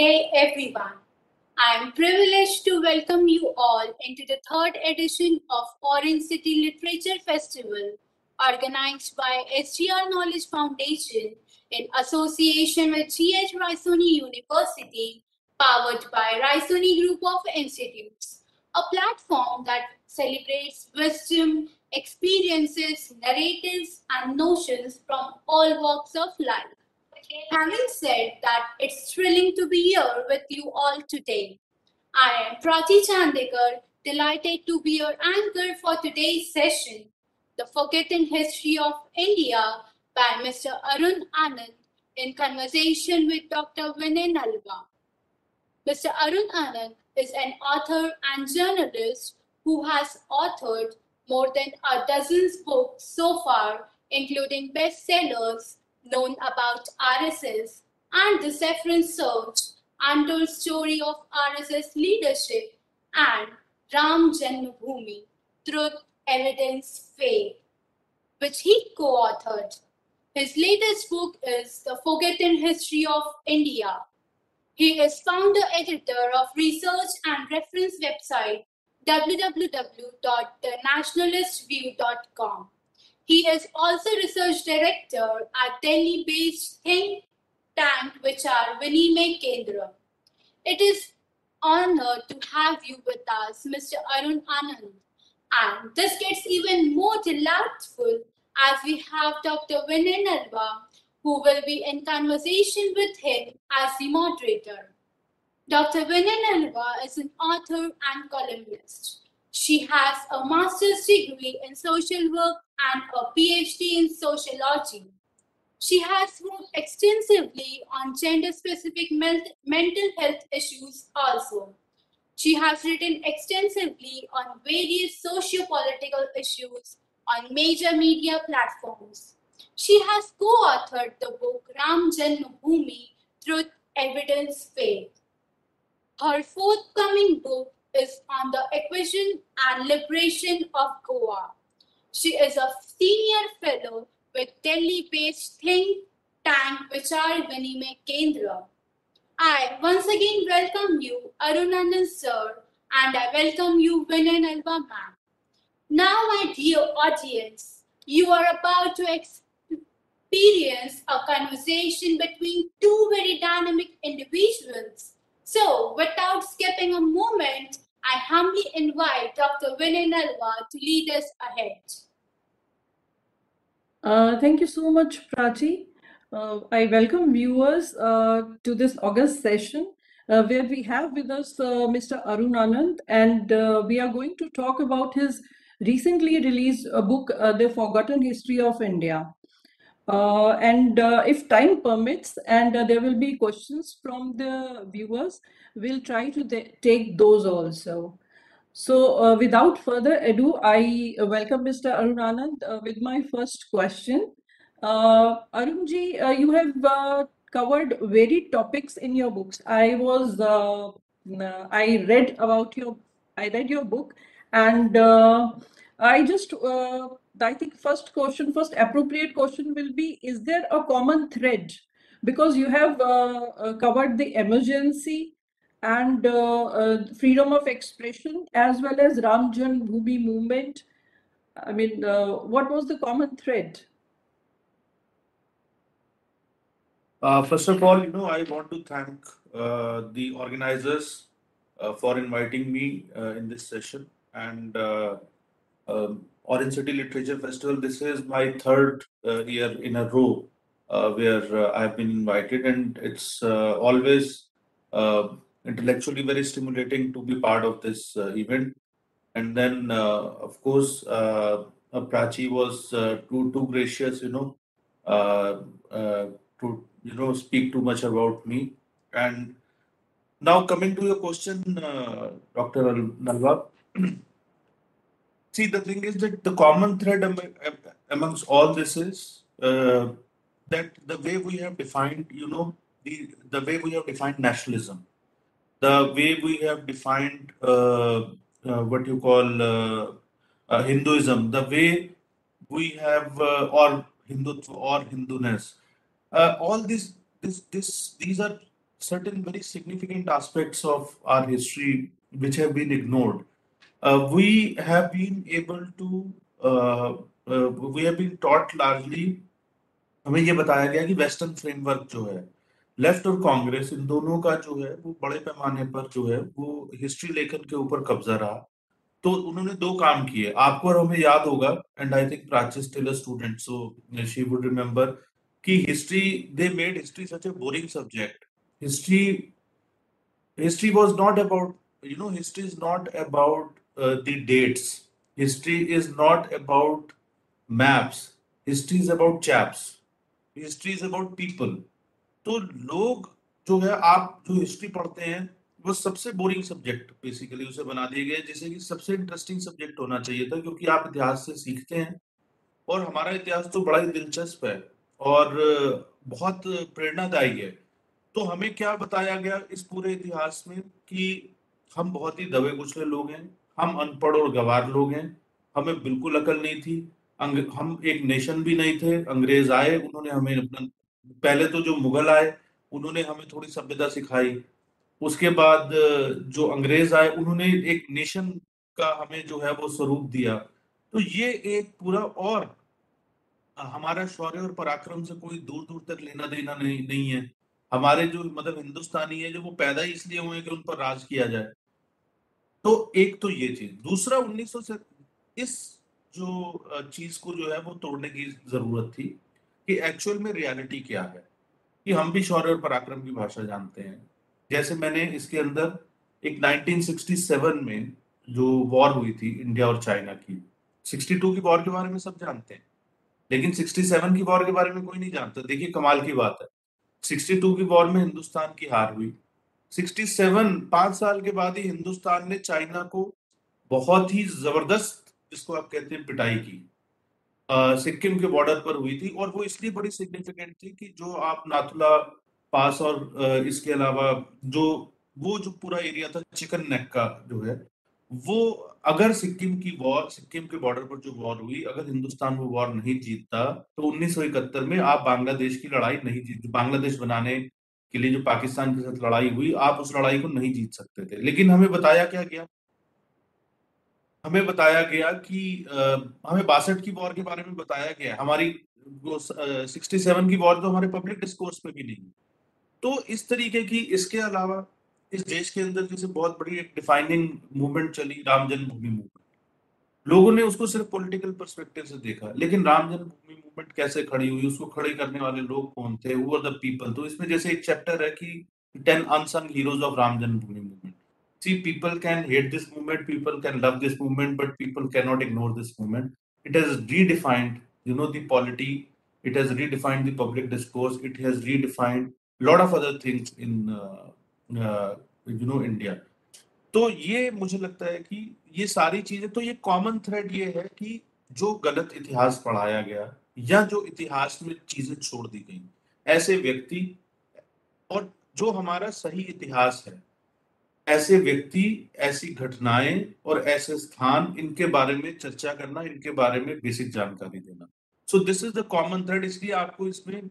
Day, everyone. I am privileged to welcome you all into the third edition of Orange City Literature Festival, organized by SGR Knowledge Foundation in association with G.H. Raisoni University, powered by Raisoni Group of Institutes, a platform that celebrates wisdom, experiences, narratives, and notions from all walks of life. Having said that, it's thrilling to be here with you all today. I am Prati Chandekar, delighted to be your anchor for today's session, The Forgotten History of India by Mr. Arun Anand in conversation with Dr. Vinay Nalva. Mr. Arun Anand is an author and journalist who has authored more than a dozen books so far, including bestsellers known about RSS and the Saffron Surge, Untold Story of RSS Leadership, and Ram Janmabhoomi, Truth, Evidence, Faith, which he co-authored. His latest book is The Forgotten History of India. He is founder editor of research and reference website www.thenationalistview.com. He is also research director at Delhi-based think tank Vichar Vinimay Kendra. It is honor to have you with us, Mr. Arun Anand. And this gets even more delightful as we have Dr. Vinay who will be in conversation with him as the moderator. Dr. Vinay is an author and columnist. She has a master's degree in social work and a PhD in sociology. She has worked extensively on gender specific mental health issues also. She has written extensively on various socio political issues on major media platforms. She has co authored the book Ram Janmabhoomi Truth, Evidence, Faith. Her forthcoming book is on the acquisition and liberation of Goa. She is a senior fellow with Delhi-based think tank Vichar Vinimay Kendra. I once again welcome you, Arunandan sir, and I welcome you, Vinay Nalva ma'am. Now, my dear audience, you are about to experience a conversation between two very dynamic individuals so, without skipping a moment, I humbly invite Dr. Vinay Nalva to lead us ahead. Uh, thank you so much, Prachi. Uh, I welcome viewers uh, to this August session uh, where we have with us uh, Mr. Arun Anand and uh, we are going to talk about his recently released book, The Forgotten History of India. Uh, and uh, if time permits and uh, there will be questions from the viewers, we'll try to take those also. So uh, without further ado, I welcome Mr. Arun Anand uh, with my first question. Uh, Arunji, you have covered varied topics in your books. I was, I read about your, I read your book and I just I think first question, first appropriate question will be, is there a common thread? Because you have uh, uh, covered the emergency and uh, uh freedom of expression as well as Ram Janmabhoomi movement. I mean, uh, what was the common thread? Uh, first of all, you know, I want to thank the organizers for inviting me in this session. And um, Orange City Literature Festival. This is my third uh, year in a row uh, where uh, I've been invited, and it's uh, always uh, intellectually very stimulating to be part of this event. And then, of course, Prachi was too too gracious, you know, to you know speak too much about me. And now coming to your question, Dr. Nalva. See, the thing is that the common thread amongst all this is uh, that the way we have defined, you know, the, the way we have defined nationalism, the way we have defined uh, uh, what you call uh, uh, Hinduism, the way we have, uh, or Hindutva or Hinduness, all these, this, this, these are certain very significant aspects of our history which have been ignored. Uh, we have been able to, we have been taught largely, हमें ये बताया गया कि western framework जो है left और कांग्रेस इन दोनों का जो है वो बड़े पैमाने पर जो है वो हिस्ट्री लेखन के ऊपर कब्जा रहा। तो उन्होंने दो काम किए। आपको और हमें याद होगा and I think Prachi still student so she would remember कि history they made history such a boring subject history history was not about you know history is not about the dates history is not about maps history is about chaps history is about people तो लोग जो है, आप जो history पढ़ते हैं, वो सबसे बोरिंग सब्जेक्ट बेसिकली उसे बना दिया गया जैसे कि सबसे इंटरेस्टिंग सब्जेक्ट होना चाहिए था, क्योंकि आप इतिहास से सीखते हैं। और हमारा इतिहास तो बड़ा ही दिलचस्प है और बहुत प्रेरणादायी है। तो हमें क्या बताया गया इस पूरे इतिहास में कि हम बहुत ही दबे कुचले लोग हैं हम अनपढ़ और गवार लोग हैं। हमें बिल्कुल अकल नहीं थी। हम एक नेशन भी नहीं थे। अंग्रेज़ आए, उन्होंने हमें अपना, पहले तो जो मुगल आए, उन्होंने हमें थोड़ी सभ्यता सिखाई। उसके बाद, जो अंग्रेज़ आए, उन्होंने एक नेशन का हमें जो है वो स्वरूप दिया। तो ये एक पूरा और, हमारा शौर्य और पराक्रम से कोई दूर दूर तक लेना देना नहीं नहीं है। हमारे जो मतलब हिंदुस्तानी है, जो वो पैदा ही इसलिए हुए कि उन पर राज किया जाए। तो एक तो ये चीज़। दूसरा उन्नीस से इस जो चीज़ को जो है वो तोड़ने की ज़रूरत थी कि एक्चुअल में रियलिटी क्या है। कि हम भी शौर्य और पराक्रम की भाषा जानते हैं। जैसे मैंने इसके अंदर एक 1967 में जो वॉर हुई थी इंडिया और चाइना की 62 की वॉर के बारे में सब जानते हैं। लेकिन 67 की वॉर के बारे में कोई नहीं जानता। देखिए कमाल की बात है। 62 की वॉर में हिंदुस्तान की हार हुई। 67 पाँच साल के बाद ही हिंदुस्तान ने चाइना को बहुत ही ज़बरदस्त, जिसको आप कहते हैं, पिटाई की। सिक्किम के बॉर्डर पर हुई थी और वो इसलिए बड़ी सिग्निफिकेंट थी कि जो आप नाथुला पास और इसके अलावा जो, वो जो पूरा एरिया था, चिकन नेक का जो है, वो अगर सिक्किम की वॉर, सिक्किम के बॉर्डर पर जो वॉर हुई, अगर हिंदुस्तान वो वॉर नहीं जीतता तो उन्नीस सौ इकहत्तर में आप बांग्लादेश की लड़ाई नहीं जीत, बांग्लादेश बनाने के लिए जो पाकिस्तान के साथ लड़ाई हुई आप उस लड़ाई को नहीं जीत सकते थे। लेकिन हमें बताया क्या गया? हमें बताया गया कि आ, हमें बासठ की वॉर के बारे में बताया गया। हमारी सिक्सटी सेवन की वॉर तो हमारे पब्लिक डिस्कोर्स पे भी नहीं। तो इस तरीके की इसके अलावा इस देश के अंदर जैसे बहुत बड़ी एक डिफाइनिंग मूवमेंट चली राम जन्मभूमि मूवमेंट लोगों ने उसको सिर्फ़ पॉलिटिकल परस्पेक्टिव से देखा। लेकिन राम जन्मभूमि मूवमेंट कैसे खड़ी हुई उसको खड़े करने वाले लोग कौन थे? हु आर द पीपल तो इसमें जैसे एक चैप्टर है कि ten unsung heroes of Ram Janmabhoomi movement see people can hate this movement people can love this movement but people can not ignore this movement it has redefined the polity. It has redefined the public discourse. It has redefined lot of other things in uh, uh, you know India. तो ये मुझे लगता है कि ये सारी चीज़ें तो ये कॉमन थ्रेड ये है कि जो गलत इतिहास पढ़ाया गया या जो इतिहास में चीज़ें छोड़ दी गई, ऐसे व्यक्ति और जो हमारा सही इतिहास है, ऐसे व्यक्ति, ऐसी घटनाएँ और ऐसे स्थान, इनके बारे में चर्चा करना, इनके बारे में बेसिक जानकारी देना। So this is the common thread इसलिए आपको इसमें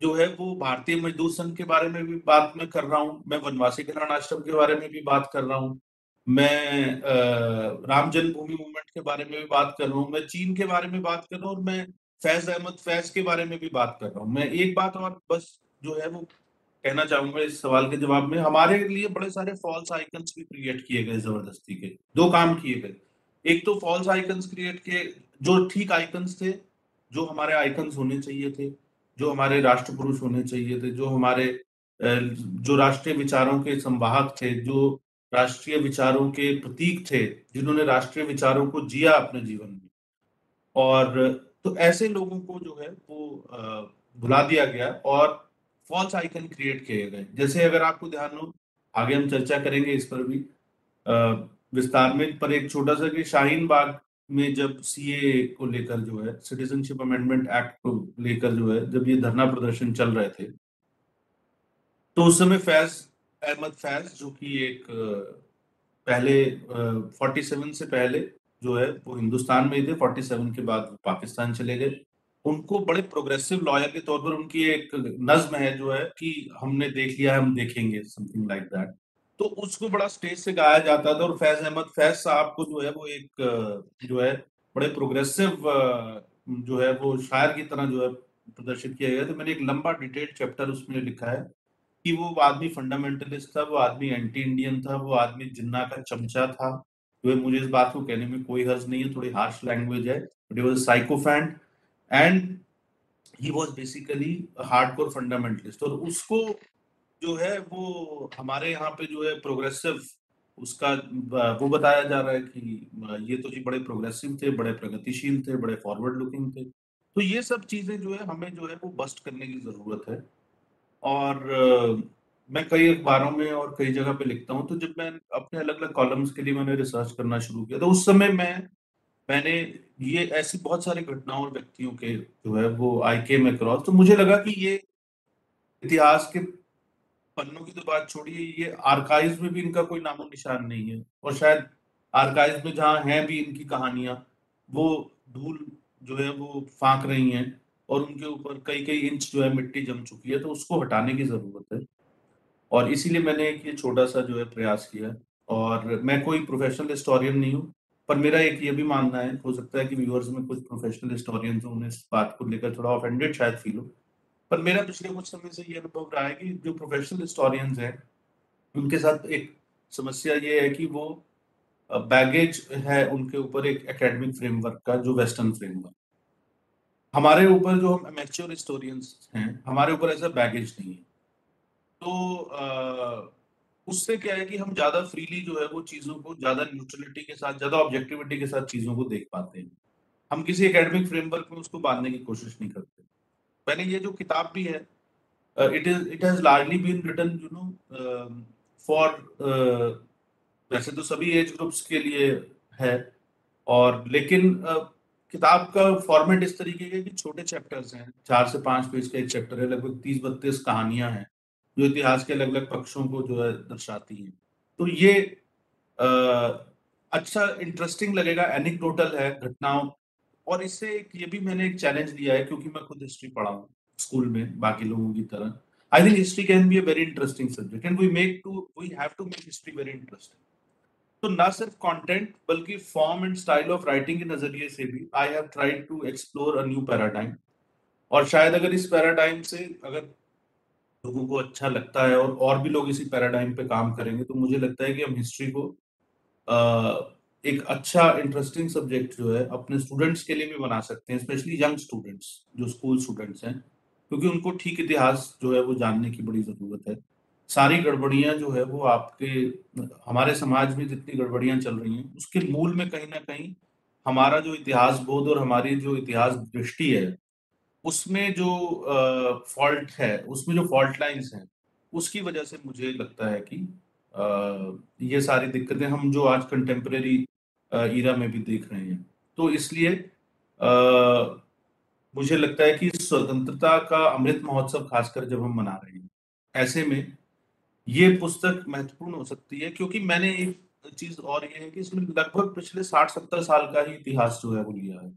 जो है वो भारतीय मजदूर संघ के बारे में भी बात मैं कर रहा हूँ, मैं वनवासी कल्याण आश्रम के बारे में भी बात कर रहा हूँ, मैं राम जन्मभूमि मूवमेंट के बारे में भी बात कर रहा हूँ, मैं चीन के बारे में बात कर रहा हूँ और मैं फैज अहमद फैज के बारे में भी बात कर रहा हूँ। मैं एक बात और बस जो है वो कहना चाहूँगा इस सवाल के जवाब में, हमारे लिए बड़े सारे फॉल्स आइकन्स भी क्रिएट किए गए ज़बरदस्ती के, दो काम किए गए। एक तो फॉल्स आइकन्स क्रिएट किए, जो ठीक आइकन्स थे, जो हमारे आइकन्स होने चाहिए थे जो हमारे राष्ट्र पुरुष होने चाहिए थे, जो हमारे जो राष्ट्रीय विचारों के संवाहक थे, जो राष्ट्रीय विचारों के प्रतीक थे, जिन्होंने राष्ट्रीय विचारों को जिया अपने जीवन में। और तो ऐसे लोगों को जो है, वो भुला दिया गया और फॉल्स आइकन क्रिएट किए गए। जैसे अगर आपको ध्यान हो, आगे हम चर्चा करेंगे इस पर भी। विस्तार में, पर एक छोटा सा कि शाहीन बाग में जब सीए को लेकर जो है सिटीजनशिप अमेंडमेंट एक्ट को लेकर जो है, जब ये धरना प्रदर्शन चल रहे थे तो उस समय फैज, अहमद फैज, जो कि एक, पहले फोर्टी सेवन से पहले जो है, वो हिंदुस्तान में ही थे। फोर्टी सेवन के बाद वो पाकिस्तान चले गए। उनको बड़े प्रोग्रेसिव लॉयर के तौर पर उनकी एक नज्म है जो है कि हमने देख लिया, हम देखेंगे समथिंग लाइक दैट तो उसको बड़ा स्टेज से गाया जाता था और फैज अहमद, फैज साहब को जो है वो एक जो है बड़े प्रोग्रेसिव जो है वो शायर की तरह जो है प्रदर्शित किया गया तो मैंने एक लंबा डिटेल चैप्टर उसमें लिखा है कि वो आदमी फंडामेंटलिस्ट था, वो आदमी एंटी इंडियन था, वो आदमी जिन्ना का चमचा था। जो है मुझे इस बात को कहने में कोई हर्ज नहीं है, थोड़ी हार्श लैंग्वेज है but was sycophant and he was basically hardcore fundamentalist और उसको जो है वो हमारे यहाँ पे जो है प्रोग्रेसिव उसका वो बताया जा रहा है कि ये तो जी बड़े प्रोग्रेसिव थे, बड़े प्रगतिशील थे, बड़े फॉरवर्ड लुकिंग थे। तो ये सब चीज़ें जो है, हमें जो है वो बस्ट करने की ज़रूरत है। और मैं कई अखबारों में और कई जगह पे लिखता हूँ तो जब मैं अपने अलग अलग कॉलम्स के लिए मैंने रिसर्च करना शुरू किया तो उस समय मैं, मैंने ये ऐसी बहुत सारी घटनाओं और व्यक्तियों के जो है वो आई केम अक्रॉस तो मुझे लगा कि ये इतिहास के पन्नों की तो बात छोड़िए, ये आर्काइव में भी इनका कोई नामो निशान नहीं है। और शायद आर्काइव में जहाँ हैं भी इनकी कहानियाँ, वो धूल जो है, वो फांक रही हैं और उनके ऊपर कई कई इंच जो है, मिट्टी जम चुकी है तो उसको हटाने की ज़रूरत है। और इसीलिए मैंने एक ये छोटा सा जो है, प्रयास किया और मैं कोई प्रोफेशनल हिस्टोरियन नहीं हूँ, पर मेरा एक ये भी मानना है, हो सकता है कि व्यूअर्स में कुछ प्रोफेशनल हिस्टोरियन हो, उन्हें इस बात को लेकर थोड़ा ऑफेंडेड शायद फील हो। पर मेरा पिछले कुछ समय से ये अनुभव रहा है कि जो प्रोफेशनल हिस्टोरियंस हैं, उनके साथ एक समस्या ये है कि वो बैगेज है उनके ऊपर एक एकेडमिक फ्रेमवर्क का, जो वेस्टर्न फ्रेमवर्क हमारे ऊपर जो हम अमेच्योर हिस्टोरियंस हैं, हमारे ऊपर ऐसा बैगेज नहीं है। तो उससे क्या है कि हम ज़्यादा फ्रीली जो है वो चीज़ों को, ज़्यादा न्यूट्रलिटी के साथ, ज़्यादा ऑब्जेक्टिविटी के साथ चीज़ों को देख पाते हैं। हम किसी एकेडमिक फ्रेमवर्क में उसको बांधने की कोशिश नहीं करते। मैंने ये जो किताब भी है it is it has largely been written you know for वैसे तो सभी एज ग्रुप्स के लिए है और लेकिन uh, किताब का फॉर्मेट इस तरीके के कि छोटे चैप्टर्स हैं चार से पाँच पेज का एक चैप्टर है लगभग तीस बत्तीस कहानियाँ हैं जो इतिहास के अलग अलग पक्षों को जो है दर्शाती हैं। तो ये आ, अच्छा इंटरेस्टिंग लगेगा एनिक्डोटल है घटनाओं और इससे एक, ये भी मैंने एक चैलेंज लिया है क्योंकि मैं खुद हिस्ट्री पढ़ा हूँ स्कूल में, बाकी लोगों की तरह। I think history can be a very interesting subject and we make to we have to make history very interesting तो ना सिर्फ़ कंटेंट बल्कि form and style of writing के नज़रिए से भी I have tried to explore a new paradigm और शायद अगर इस पैराडाइम से अगर लोगों को अच्छा लगता है और और भी लोग इसी पैराडाइम पे काम करेंगे तो मुझे लगता है कि हम हिस्ट्री को एक अच्छा इंटरेस्टिंग सब्जेक्ट जो है अपने स्टूडेंट्स के लिए भी बना सकते हैं स्पेशली यंग स्टूडेंट्स जो स्कूल स्टूडेंट्स हैं क्योंकि उनको ठीक इतिहास जो है वो जानने की बड़ी ज़रूरत है। सारी गड़बड़ियाँ जो है वो आपके हमारे समाज में जितनी गड़बड़ियाँ चल रही हैं उसके मूल में कहीं ना कहीं हमारा जो इतिहास बोध और हमारी जो इतिहास दृष्टि है उसमें जो फॉल्ट है उसमें जो फॉल्ट लाइंस हैं उसकी वजह से मुझे लगता है कि आ, ये सारी दिक्कतें हम जो आज कंटेम्प्रेरी ईरा में भी देख रहे हैं। तो इसलिए मुझे लगता है कि स्वतंत्रता का अमृत महोत्सव खासकर जब हम मना रहे हैं, ऐसे में ये पुस्तक महत्वपूर्ण हो सकती है, क्योंकि मैंने एक चीज़ और ये है कि इसमें लगभग पिछले साठ सत्तर साल का ही इतिहास जो है वो लिया है।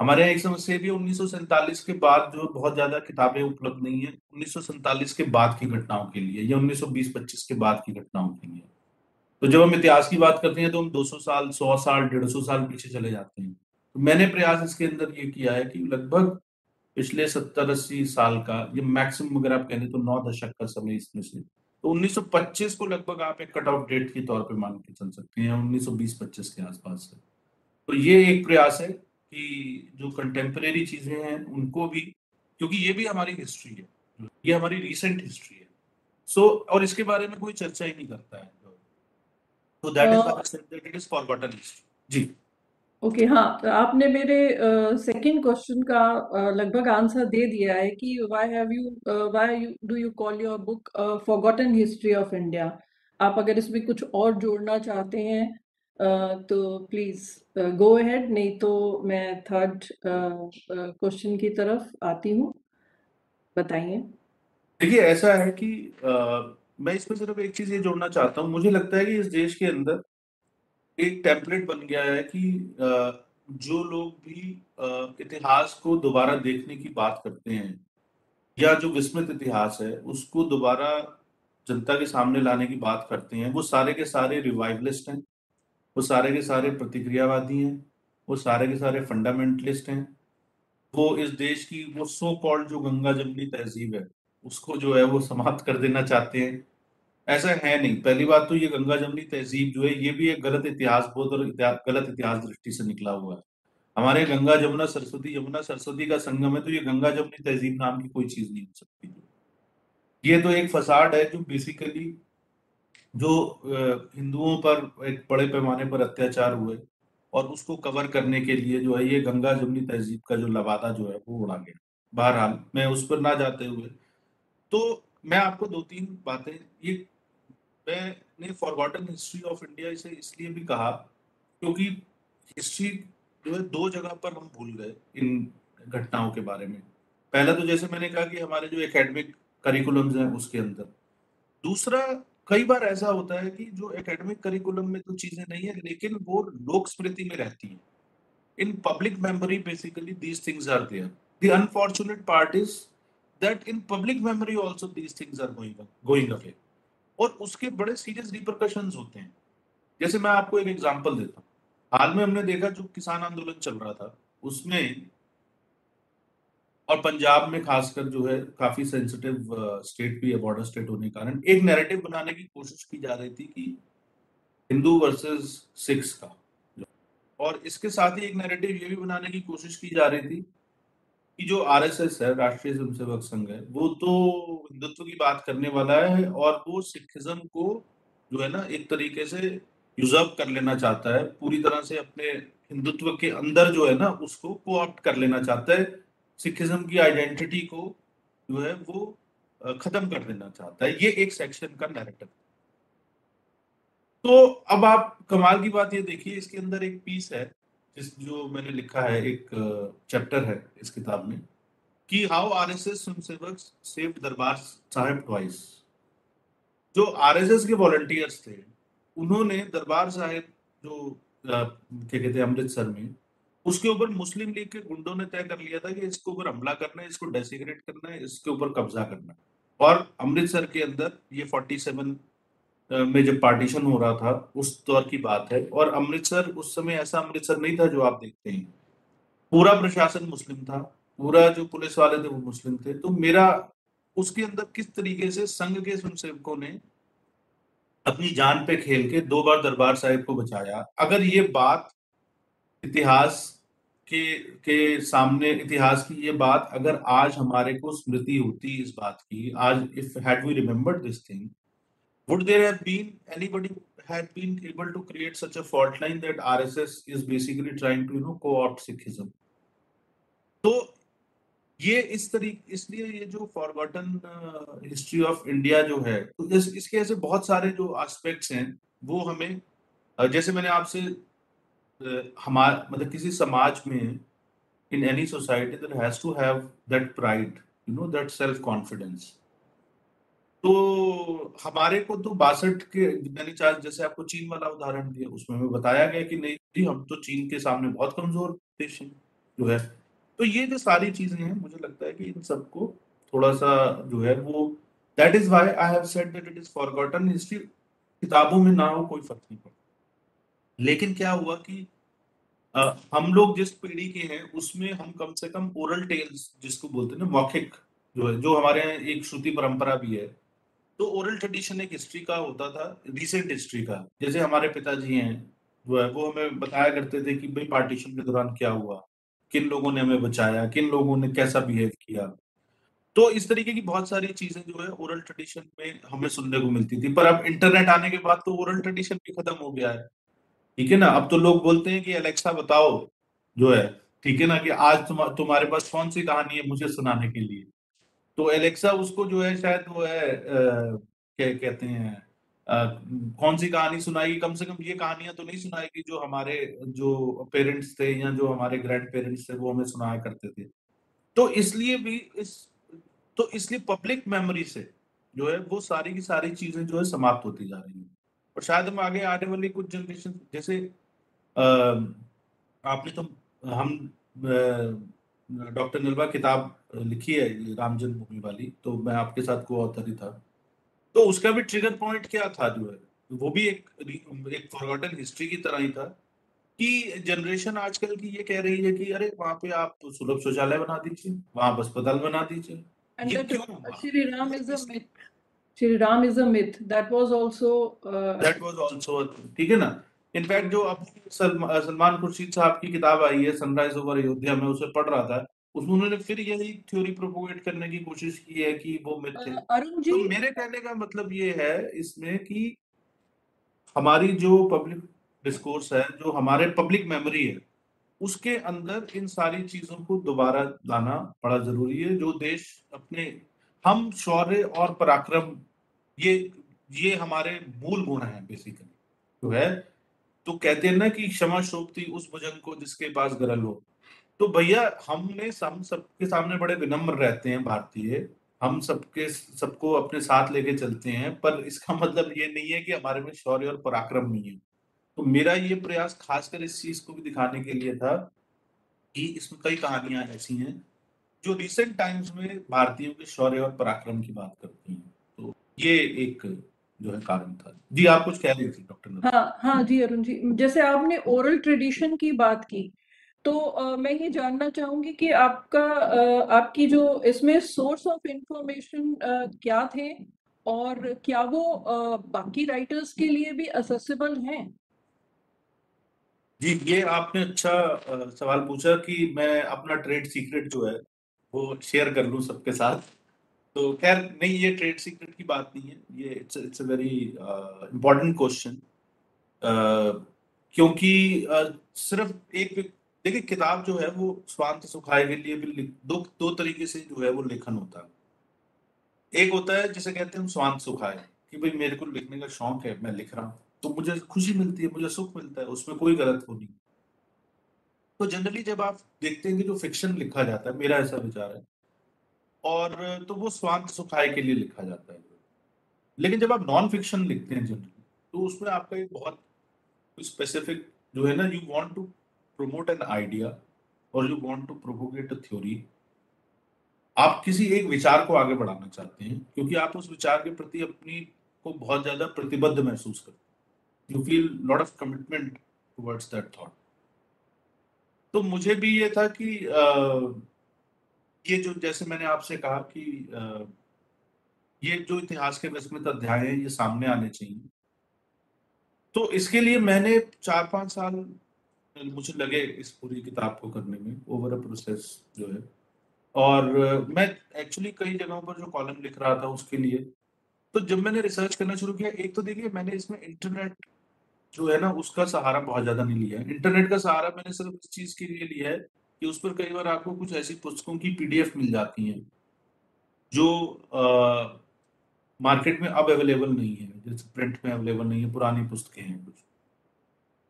हमारे यहाँ एक समस्या भी उन्नीस सौ सैंतालीस के बाद जो बहुत ज़्यादा किताबें उपलब्ध नहीं है, उन्नीस सौ सैंतालीस के बाद की घटनाओं के लिए या 1920-25 के बाद की घटनाओं के लिए। तो जब हम इतिहास की बात करते हैं तो हम 200 साल 100 साल 150 साल पीछे चले जाते हैं। तो मैंने प्रयास इसके अंदर ये किया है कि लगभग पिछले सत्तर, अस्सी साल का, ये मैक्सिमम अगर आप कहें तो नौ दशक का समय इसमें से। तो 1925 को लगभग आप एक कट ऑफ़ डेट के तौर पे मान के चल सकते हैं 1920-25 के आसपास से। तो ये एक प्रयास है कि जो कंटेम्प्रेरी चीज़ें हैं, उनको भी, क्योंकि ये भी हमारी हिस्ट्री है, ये हमारी रिसेंट हिस्ट्री है। सो और इसके बारे में कोई चर्चा ही नहीं करता है। तो that is that it is forgotten history ji. Okay okay, हाँ तो आपने मेरे सेकंड uh, क्वेश्चन का uh, लगभग आंसर दे दिया है कि why have you why you do you call your book forgotten history of India आप अगर इसमें कुछ और जोड़ना चाहते हैं uh, तो प्लीज़ गो अहेड नहीं तो मैं थर्ड क्वेश्चन की तरफ़ आती हूँ। बताइए। देखिए ऐसा है कि मैं इसमें सिर्फ़ एक चीज़ ये जोड़ना चाहता हूँ। मुझे लगता है कि इस देश के अंदर एक टेम्पलेट बन गया है कि जो लोग भी इतिहास को दोबारा देखने की बात करते हैं या जो विस्मृत इतिहास है, उसको दोबारा जनता के सामने लाने की बात करते हैं, वो सारे के सारे रिवाइवलिस्ट हैं, वो सारे के सारे प्रतिक्रियावादी हैं, वो सारे के सारे फंडामेंटलिस्ट हैं, वो इस देश की वो सो कॉल्ड जो गंगा जमनी तहजीब है उसको जो है वो समाप्त कर देना चाहते हैं। ऐसा है नहीं। पहली बात तो ये गंगा जमनी तहजीब जो है, ये भी एक गलत इतिहास बोध और गलत इतिहास दृष्टि से निकला हुआ है। हमारे गंगा जमुना सरस्वती, यमुना सरस्वती का संगम है तो ये गंगा जमनी तहजीब नाम की कोई चीज़ नहीं हो सकती। ये तो एक फसाड है जो बेसिकली जो हिंदुओं पर एक बड़े पैमाने पर अत्याचार हुए और उसको कवर करने के लिए जो है, ये गंगा जमनी तहजीब का जो लवादा जो है, वो उड़ा गया। बहरहाल, मैं उस पर ना जाते हुए तो मैं आपको दो तीन बातें, ये मैंने फॉरगॉटन हिस्ट्री ऑफ़ इंडिया इसे इसलिए भी कहा क्योंकि हिस्ट्री जो है दो जगह पर हम भूल गए इन घटनाओं के बारे में। पहला तो जैसे मैंने कहा कि हमारे जो एकेडमिक करिकुलम्स हैं उसके अंदर। दूसरा, कई बार ऐसा होता है कि जो एकेडमिक करिकुलम में तो चीज़ें नहीं है, लेकिन वो लोक स्मृति में रहती है। In public memory basically these things are there the unfortunate part is that in public memory also these things are going going away और उसके बड़े सीरियस रिपरकशन होते हैं। जैसे मैं आपको एक एग्जांपल देता हूँ। हाल में हमने देखा जो किसान आंदोलन चल रहा था, उसमें और पंजाब में खासकर जो है काफ़ी सेंसिटिव स्टेट भी है बॉर्डर स्टेट होने के कारण, एक नैरेटिव बनाने की कोशिश की जा रही थी कि हिंदू वर्सेस सिख्स का। और इसके साथ ही एक नैरेटिव ये भी बनाने की कोशिश की जा रही थी कि जो आरएसएस है, राष्ट्रीय स्वयंसेवक संघ है, वो तो हिंदुत्व की बात करने वाला है और वो सिखिज्म को जो है ना, एक तरीके से यूजर्व कर लेना चाहता है, पूरी तरह से अपने हिंदुत्व के अंदर जो है ना, उसको को ऑप्ट कर लेना चाहता है, सिखिज्म की आइडेंटिटी को जो है वो खत्म कर देना चाहता है। ये एक सेक्शन का नैरेटिव तो अब आप कमाल की बात ये देखिए, इसके अंदर एक पीस है। जिस जो मैंने लिखा है, एक चैप्टर है इस किताब में, कि हाउ आरएसएस स्वयंसेवक सेव दरबार साहिब ट्वाइस जो आरएसएस के वॉलंटियर्स थे, उन्होंने दरबार साहिब जो क्या कहते हैं, अमृतसर में, उसके ऊपर मुस्लिम लीग के गुंडों ने तय कर लिया था कि इसके ऊपर हमला करना है, इसको डेसिग्रेट करना है, इसके ऊपर कब्जा करना है। और अमृतसर के अंदर ये 47 में जब पार्टीशन हो रहा था, उस दौर की बात है। और अमृतसर, उस समय ऐसा अमृतसर नहीं था जो आप देखते हैं। पूरा प्रशासन मुस्लिम था, पूरा जो पुलिस वाले थे वो मुस्लिम थे। तो मेरा, उसके अंदर किस तरीके से संघ के स्वयंसेवकों ने अपनी जान पे खेल के दो बार दरबार साहिब को बचाया? अगर ये बात इतिहास के के सामने, इतिहास की ये बात अगर आज हमारे को स्मृति होती इस बात की, आज if had we remembered this thing would there have been anybody had been able to create such a fault line that RSS is basically trying to you know co-opt Sikhism? तो ये इस तरीके इसलिए ये जो फॉरगॉटन हिस्ट्री ऑफ़ इंडिया जो है तो इस, इसके ऐसे बहुत सारे जो एस्पेक्ट्स हैं वो हमें जैसे मैंने आपसे हमारे मतलब किसी समाज में in any society there has to have that pride you know that self confidence तो हमारे को तो बासठ के मैंने चाहे जैसे आपको चीन वाला उदाहरण दिया उसमें हमें बताया गया कि नहीं जी हम तो चीन के सामने बहुत कमज़ोर देश हैं जो है। तो ये जो सारी चीज़ें हैं मुझे लगता है कि इन सबको थोड़ा सा जो है वो that is why I have said that it is forgotten history किताबों में ना हो कोई फ़र्क नहीं पड़ता। लेकिन क्या हुआ कि आ, हम लोग जिस पीढ़ी के हैं उसमें हम कम से कम ओरल टेल्स जिसको बोलते हैं ना मौखिक जो है जो हमारे यहाँ एक श्रुति परंपरा भी है तो ओरल ट्रेडिशन एक हिस्ट्री का होता था रिसेंट हिस्ट्री का। जैसे हमारे पिताजी हैं जो है वो हमें बताया करते थे कि भाई पार्टीशन के दौरान क्या हुआ? किन लोगों ने हमें बचाया? किन लोगों ने कैसा बिहेव किया? तो इस तरीके की बहुत सारी चीज़ें जो है ओरल ट्रेडिशन में हमें सुनने को मिलती थी। पर अब इंटरनेट आने के बाद तो ओरल ट्रेडिशन भी खत्म हो गया है। ठीक है ना? अब तो लोग बोलते हैं कि अलेक्सा बताओ जो है, ठीक है ना? कि आज तुम, तुम्हारे पास कौन सी कहानी है मुझे सुनाने के लिए? तो एलेक्सा उसको जो है शायद वो है क्या कहते हैं आ, कौन सी कहानी सुनाएगी? कम से कम ये कहानियाँ तो नहीं सुनाएगी जो हमारे जो पेरेंट्स थे या जो हमारे ग्रैंड पेरेंट्स थे वो हमें सुनाया करते थे। तो इसलिए भी इस तो इसलिए पब्लिक मेमोरी से जो है वो सारी की सारी चीज़ें जो है समाप्त होती जा रही हैं। और शायद हम आगे आने वाली कुछ जनरेशन जैसे आ, आपने तो हम डॉक्टर निर्भा किताब लिखी है राम जन्मभूमि वाली तो मैं आपके साथ को ऑथर ही था। तो उसका भी ट्रिगर पॉइंट क्या था जो है? वो भी एक एक फॉरगॉटन हिस्ट्री की तरह ही था कि जनरेशन आजकल की ये कह रही है कि अरे वहाँ पे आप सुलभ शौचालय बना दीजिए वहाँ अस्पताल बना दीजिए। Is a myth. Shri Ram is a myth. That was also uh, that was also ठीक है ना? इनफैक्ट जो अब सलमान खुर्शीद साहब की किताब आई है सनराइज ओवर अयोध्या में उसे पढ़ रहा था उसमें उन्होंने फिर यही थ्योरी प्रोपोगेट करने की कोशिश की है कि वो मिथ थे। uh, Arun तो मेरे कहने का मतलब ये है इसमें कि हमारी जो पब्लिक डिस्कोर्स है जो हमारे पब्लिक मेमोरी है उसके अंदर इन सारी चीज़ों को दोबारा लाना बड़ा ज़रूरी है जो देश अपने हम शौर्य और पराक्रम ये ये हमारे मूल गुण हैं बेसिकली जो है। तो कहते हैं ना कि क्षमा शोभती उस भुजंग को जिसके पास गरल हो। तो भैया, हमने हम सबके सामने बड़े विनम्र रहते हैं भारतीय। हम सबके, सबको अपने साथ लेके चलते हैं, पर इसका मतलब ये नहीं है कि हमारे में शौर्य और पराक्रम नहीं है। तो मेरा ये प्रयास खासकर इस चीज़ को भी दिखाने के लिए था कि इसमें कई कहानियाँ ऐसी हैं जो रिसेंट टाइम्स में भारतीयों के शौर्य और पराक्रम की बात करती हैं। तो ये एक जो है कारण था। जी आप कुछ कह रही थी डॉक्टर हाँ हाँ जी अरुण जी। जैसे आपने ओरल ट्रेडिशन की बात की तो अ, मैं ये जानना चाहूँगी कि आपका अ, आपकी जो इसमें सोर्स ऑफ़ इंफॉर्मेशन क्या थे और क्या वो अ, बाकी राइटर्स के लिए भी असेसिबल हैं? जी ये आपने अच्छा अ, सवाल पूछा कि मैं अपना ट्रेड सीक्रेट जो है वो शेयर कर लूँ सबके साथ। तो खैर नहीं ये ट्रेड सीक्रेट की बात नहीं है। ये it's it's a very important question क्योंकि अ, सिर्फ़ एक देखिए किताब जो है वो स्वांत सुखाए के लिए भी दो दो तरीके से जो है वो लेखन होता है। एक होता है जिसे कहते हैं स्वांत सुखाए कि भाई मेरे को लिखने का शौक है मैं लिख रहा हूँ तो मुझे खुशी मिलती है मुझे सुख मिलता है उसमें कोई गलत हो नहीं। तो जनरली जब आप देखते हैं कि जो फिक्शन लिखा जाता है मेरा ऐसा विचार है और तो वो स्वांत सुखाए के लिए लिखा जाता है। लेकिन जब आप नॉन फिक्शन लिखते हैं जनरली तो उसमें आपका एक बहुत स्पेसिफिक जो है ना you want to promote an idea और you want to propagate a theory आप किसी एक विचार को आगे बढ़ाना चाहते हैं क्योंकि आप उस विचार के प्रति अपनी को बहुत ज़्यादा प्रतिबद्ध महसूस करते हैं। You feel lot of commitment towards that thought तो मुझे भी ये था कि अ, ये जो जैसे मैंने आपसे कहा कि ये जो इतिहास के विस्मृत अध्याय हैं, ये सामने आने चाहिए। तो इसके लिए मैंने चार पाँच साल मुझे लगे इस पूरी किताब को करने में ओवर अ प्रोसेस जो है। और मैं एक्चुअली कई जगहों पर जो कॉलम लिख रहा था उसके लिए तो जब मैंने रिसर्च करना शुरू किया, एक तो देखिए मैंने इसमें इंटरनेट जो है ना, उसका सहारा बहुत ज़्यादा नहीं लिया है। इंटरनेट का सहारा मैंने सिर्फ़ इस चीज़ के लिए लिया है कि उस पर कई बार आपको कुछ ऐसी पुस्तकों की पीडीएफ मिल जाती हैं जो आ, मार्केट में अब अवेलेबल नहीं है जैसे प्रिंट में अवेलेबल नहीं है पुरानी पुस्तकें हैं कुछ।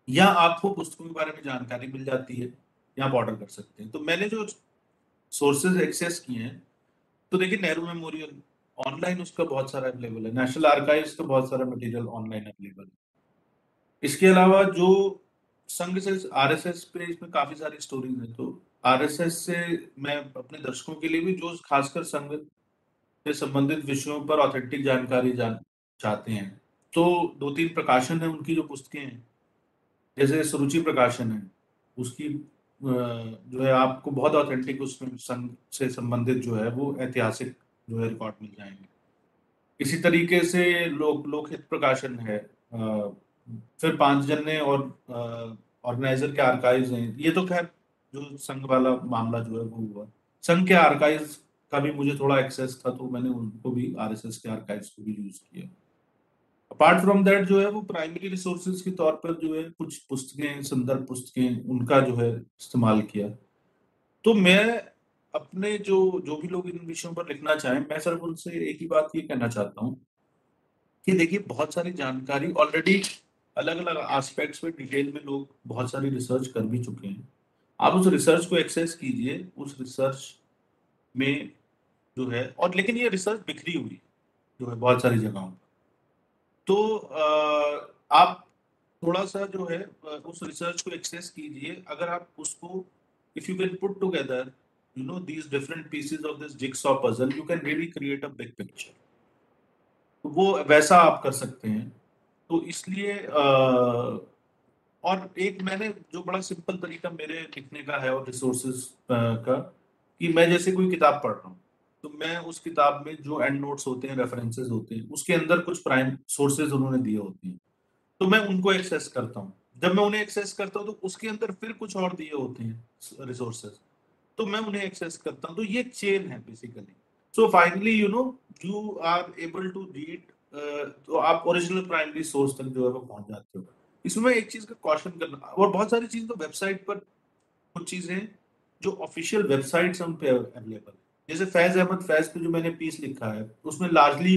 या आपको पुस्तकों के बारे में जानकारी मिल जाती है या आप ऑर्डर कर सकते हैं। तो मैंने जो सोर्सेज एक्सेस किए हैं तो देखिए नेहरू मेमोरियल ऑनलाइन उसका बहुत सारा अवेलेबल है। नेशनल आर्काइव्स का बहुत सारा मटेरियल ऑनलाइन अवेलेबल है। इसके अलावा जो संघ से आरएसएस पे इसमें काफ़ी सारी स्टोरीज हैं तो आरएसएस से मैं अपने दर्शकों के लिए भी जो खासकर संघ से संबंधित विषयों पर ऑथेंटिक जानकारी जान चाहते हैं तो दो तीन प्रकाशन है उनकी जो पुस्तकें हैं, जैसे सुरुचि प्रकाशन है, उसकी जो है आपको बहुत ऑथेंटिक उसमें संघ से संबंधित जो है वो ऐतिहासिक जो है रिकॉर्ड मिल जाएँगे। इसी तरीके से लोक, लोकहित प्रकाशन है फिर पाँच जन्य और ऑर्गेनाइजर के आर्काइव्स हैं। ये तो खैर जो संघ वाला मामला जो है वो हुआ। संघ के आर्काइव्स का भी मुझे थोड़ा एक्सेस था तो मैंने उनको भी आरएसएस के आर्काइव्स को भी यूज़ किया। अपार्ट फ्रॉम दैट जो है वो प्राइमरी रिसोर्सेज के तौर पर जो है कुछ पुस्तकें संदर्भ पुस्तकें उनका जो है इस्तेमाल किया। तो मैं अपने जो जो भी लोग इन विषयों पर लिखना चाहें, मैं सिर्फ़ उनसे एक ही बात ये कहना चाहता हूँ कि देखिए, बहुत सारी जानकारी ऑलरेडी अलग अलग एस्पेक्ट्स में डिटेल में लोग बहुत सारी रिसर्च कर भी चुके हैं। आप उस रिसर्च को एक्सेस कीजिए उस रिसर्च में जो है और लेकिन ये रिसर्च बिखरी हुई जो है बहुत सारी जगहों पर। तो अ, आप थोड़ा सा जो है उस रिसर्च को एक्सेस कीजिए। अगर आप उसको if you can put together you know these different pieces of this jigsaw puzzle you can really create a big picture वो वैसा आप कर सकते हैं। तो इसलिए और एक मैंने जो बड़ा सिंपल तरीका मेरे लिखने का है और रिसोर्सेज का कि मैं जैसे कोई किताब पढ़ रहा हूँ तो मैं उस किताब में जो एंड नोट्स होते हैं रेफरेंसेस होते हैं, उसके अंदर कुछ प्राइम सोर्सेज उन्होंने दिए होते हैं। तो मैं उनको एक्सेस करता हूँ। जब मैं उन्हें एक्सेस करता हूँ तो उसके अंदर फिर कुछ और दिए होते हैं रिसोर्सेज तो मैं उन्हें एक्सेस करता हूँ। तो ये चेन है basically so finally you know you are able to read तो आप ओरिजिनल प्राइमरी सोर्स तक जो है वो पहुँच जाते हो। इसमें एक चीज़ का क्वेश्चन करना, और बहुत सारी चीज़ तो वेबसाइट पर कुछ चीज़ें जो ऑफिशियल वेबसाइट्स उन पे अवेलेबल है। जैसे फैज अहमद, फैज पे जो मैंने पीस लिखा है, उसमें लार्जली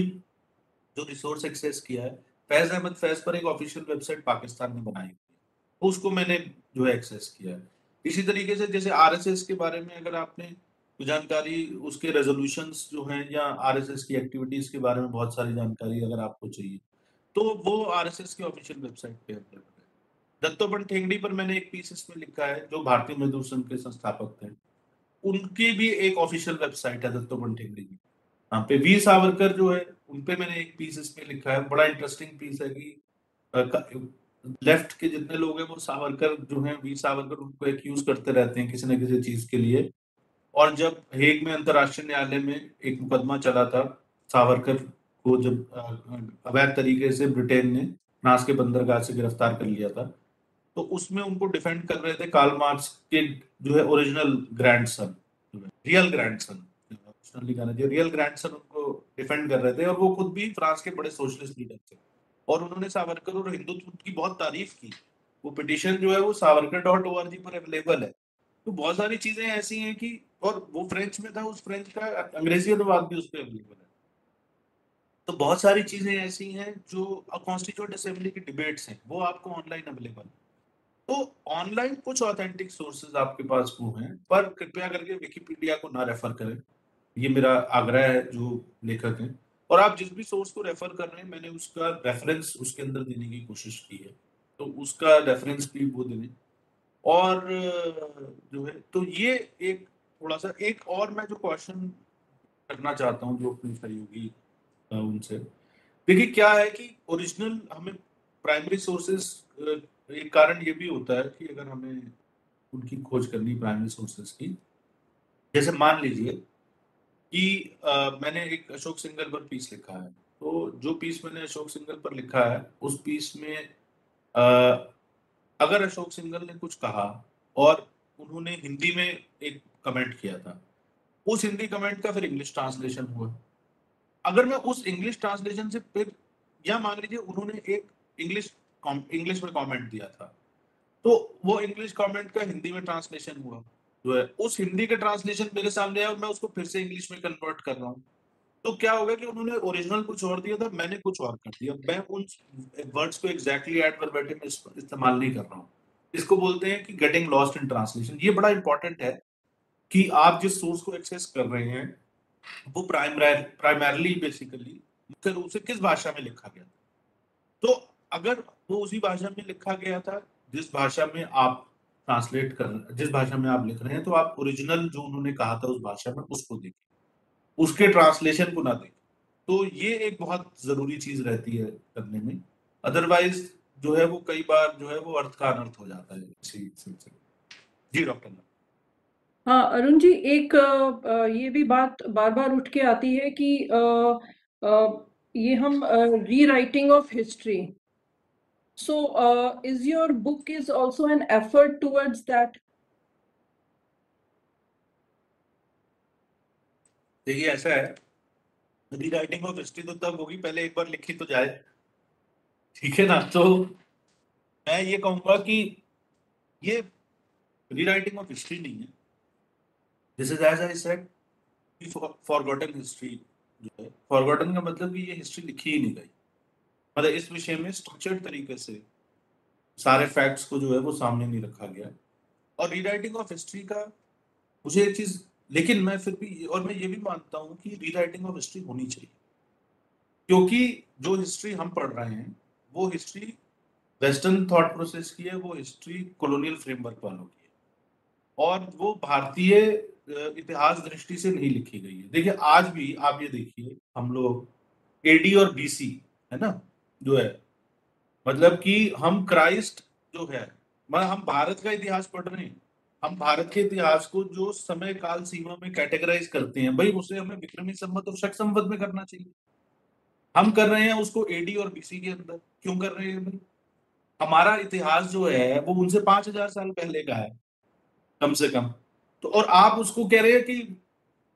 जो रिसोर्स एक्सेस किया है, फैज अहमद, फैज पर एक ऑफिशियल वेबसाइट पाकिस्तान ने बनाई उसको मैंने जो है एक्सेस किया है। इसी तरीके से जैसे आरएसएस के बारे में अगर आपने जानकारी, उसके रेजोल्यूशन जो हैं या आरएसएस की एक्टिविटीज़ के बारे में बहुत सारी जानकारी अगर आपको चाहिए तो वो आरएसएस की ऑफिशियल वेबसाइट पे अवेलेबल है। दत्तोपन ठेंगड़ी पर मैंने एक पीस इसमें लिखा है, जो भारतीय मजदूर संघ के संस्थापक थे। उनकी भी एक ऑफिशियल वेबसाइट है दत्तोपन ठेंगड़ी की। वहाँ पे वीर सावरकर जो है उनपे मैंने एक पीस इसमें लिखा है। बड़ा इंटरेस्टिंग पीस है कि लेफ़्ट के जितने लोग हैं, वो सावरकर जो है वीर सावरकर उनको एक्यूज करते रहते हैं किसी न किसी चीज़ के लिए। और जब हेग में अंतरराष्ट्रीय न्यायालय में एक मुकदमा चला था, सावरकर को जब अवैध तरीके से ब्रिटेन ने फ्रांस के बंदरगाह से गिरफ़्तार कर लिया था तो उसमें उनको डिफेंड कर रहे थे कार्ल मार्क्स के जो है original grandson real grandson real grandson उनको डिफेंड कर रहे थे और वो खुद भी फ्रांस के बड़े सोशलिस्ट लीडर थे। और उन्होंने सावरकर और हिंदुत्व की बहुत तारीफ़ की। वो पिटिशन जो है वो सावरकर डॉट ओ पर अवेलेबल है। तो बहुत सारी चीज़ें ऐसी हैं कि और वो फ्रेंच में था, उस फ्रेंच का अंग्रेज़ी अनुवाद भी उस पर अवेलेबल है। तो बहुत सारी चीज़ें ऐसी हैं जो कॉन्स्टिट्यूट असेंबली की डिबेट्स हैं, वो आपको ऑनलाइन अवेलेबल है। तो ऑनलाइन कुछ ऑथेंटिक सोर्सेज आपके पास वो हैं, पर कृपया करके विकीपीडिया को ना रेफर करें। ये मेरा आग्रह है जो लेखक हैं। और आप जिस भी सोर्स को रेफर कर रहे हैं, मैंने उसका रेफरेंस उसके अंदर देने की कोशिश की है। तो उसका रेफरेंस भी वो देने। और, जो है तो ये एक थोड़ा सा एक और मैं जो क्वेश्चन करना चाहता हूँ जो अपने सहयोगी उनसे। देखिए क्या है कि ओरिजिनल हमें प्राइमरी सोर्सेस एक कारण ये भी होता है कि अगर हमें उनकी खोज करनी प्राइमरी सोर्सेस की जैसे मान लीजिए कि आ, मैंने एक अशोक सिंगल पर पीस लिखा है। तो जो पीस मैंने अशोक सिंगल पर लिखा है उस पीस में आ, अगर अशोक सिंगल ने कुछ कहा और उन्होंने हिंदी में एक कमेंट किया था। उस हिंदी कमेंट का फिर इंग्लिश ट्रांसलेशन हुआ। अगर मैं उस इंग्लिश ट्रांसलेशन से फिर, या मान लीजिए उन्होंने एक इंग्लिश इंग्लिश में कमेंट दिया था तो वो इंग्लिश कमेंट का हिंदी में ट्रांसलेशन हुआ। जो है, उस हिंदी का ट्रांसलेशन मेरे सामने आया और मैं उसको फिर से इंग्लिश में कन्वर्ट कर रहा हूँ। तो क्या होगा कि उन्होंने ओरिजिनल कुछ और दिया था, मैंने कुछ और कर दिया। मैं उन वर्ड्स को एग्जैक्टली एड वर्बेटिम इस्तेमाल नहीं कर रहा हूँ। इसको बोलते हैं कि गेटिंग लॉस्ट इन ट्रांसलेशन ये बड़ा इंपॉर्टेंट है। कि आप जिस सोर्स को एक्सेस कर रहे हैं, वो प्राइमरली बेसिकली मुख्य रूप से किस भाषा में लिखा गया था? तो अगर वो उसी भाषा में लिखा गया था, जिस भाषा में आप ट्रांसलेट कर, जिस भाषा में आप लिख रहे हैं तो आप ओरिजिनल जो उन्होंने कहा था उस भाषा में उसको देखें। उसके ट्रांसलेशन को ना देखें। तो ये एक बहुत ज़रूरी चीज़ रहती है करने में। अदरवाइज़ जो है वो कई बार जो है वो अर्थ का अनर्थ हो जाता है जी डॉक्टर हाँ अरुण जी, एक ये भी बात बार बार उठ के आती है कि ये हम rewriting of history so is your book is is an effort towards that? देखिए, ऐसा है। रीराइटिंग ऑफ़ हिस्ट्री तो तब होगी, पहले एक बार लिखी तो जाए। ठीक है ना? तो मैं ये कहूँगा कि ये रीराइटिंग ऑफ़ हिस्ट्री नहीं है। This is as I said forgotten history जो है फॉरगॉटन का मतलब कि ये हिस्ट्री लिखी ही नहीं गई। मतलब इस विषय में स्ट्रक्चर्ड तरीके से सारे फैक्ट्स को जो है वो सामने नहीं रखा गया। और रीराइटिंग ऑफ़ हिस्ट्री का मुझे एक चीज़, लेकिन मैं फिर भी, और मैं ये भी मानता हूँ कि रीराइटिंग ऑफ़ हिस्ट्री होनी चाहिए। क्योंकि जो हिस्ट्री हम पढ़ रहे हैं, वो हिस्ट्री वेस्टर्न थॉट प्रोसेस की है, वो हिस्ट्री कॉलोनियल फ्रेमवर्क वालों की है। और वो भारतीय इतिहास दृष्टि से नहीं लिखी गई है। देखिए, आज भी आप ये देखिए, हम लोग एडी और बीसी है ना, जो है मतलब कि हम क्राइस्ट जो है मतलब हम भारत का इतिहास पढ़ रहे हैं। हम भारत के इतिहास को जो समय काल सीमा में कैटेगराइज करते हैं, भाई, उसे हमें विक्रमी संवत और शक संवत में करना चाहिए। हम कर रहे हैं उसको एडी और बीसी के अंदर। क्यों कर रहे हैं भाई? हमारा इतिहास जो है, वो उनसे पाँच हज़ार साल पहले का है, कम से कम। तो और आप उसको कह रहे हैं कि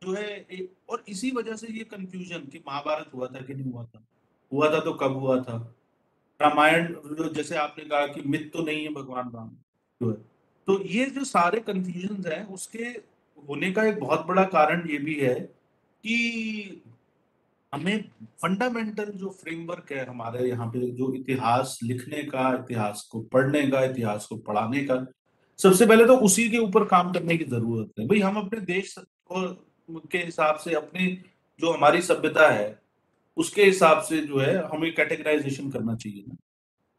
जो है और इसी वजह से ये कंफ्यूजन कि महाभारत हुआ था कि नहीं हुआ था? हुआ था तो कब हुआ था? रामायण जैसे आपने कहा कि मिथ तो नहीं है भगवान राम, जो है। तो ये जो सारे कंफ्यूजन है, उसके होने का एक बहुत बड़ा कारण ये भी है कि हमें फंडामेंटल जो फ्रेमवर्क है हमारे यहाँ पे, जो इतिहास लिखने का, इतिहास को पढ़ने का, इतिहास को पढ़ाने का सबसे पहले तो उसी के ऊपर काम करने की ज़रूरत है। भाई, हम अपने देश के हिसाब से अपनी जो हमारी सभ्यता है, उसके हिसाब से जो है, हमें कैटेगराइजेशन करना चाहिए ना।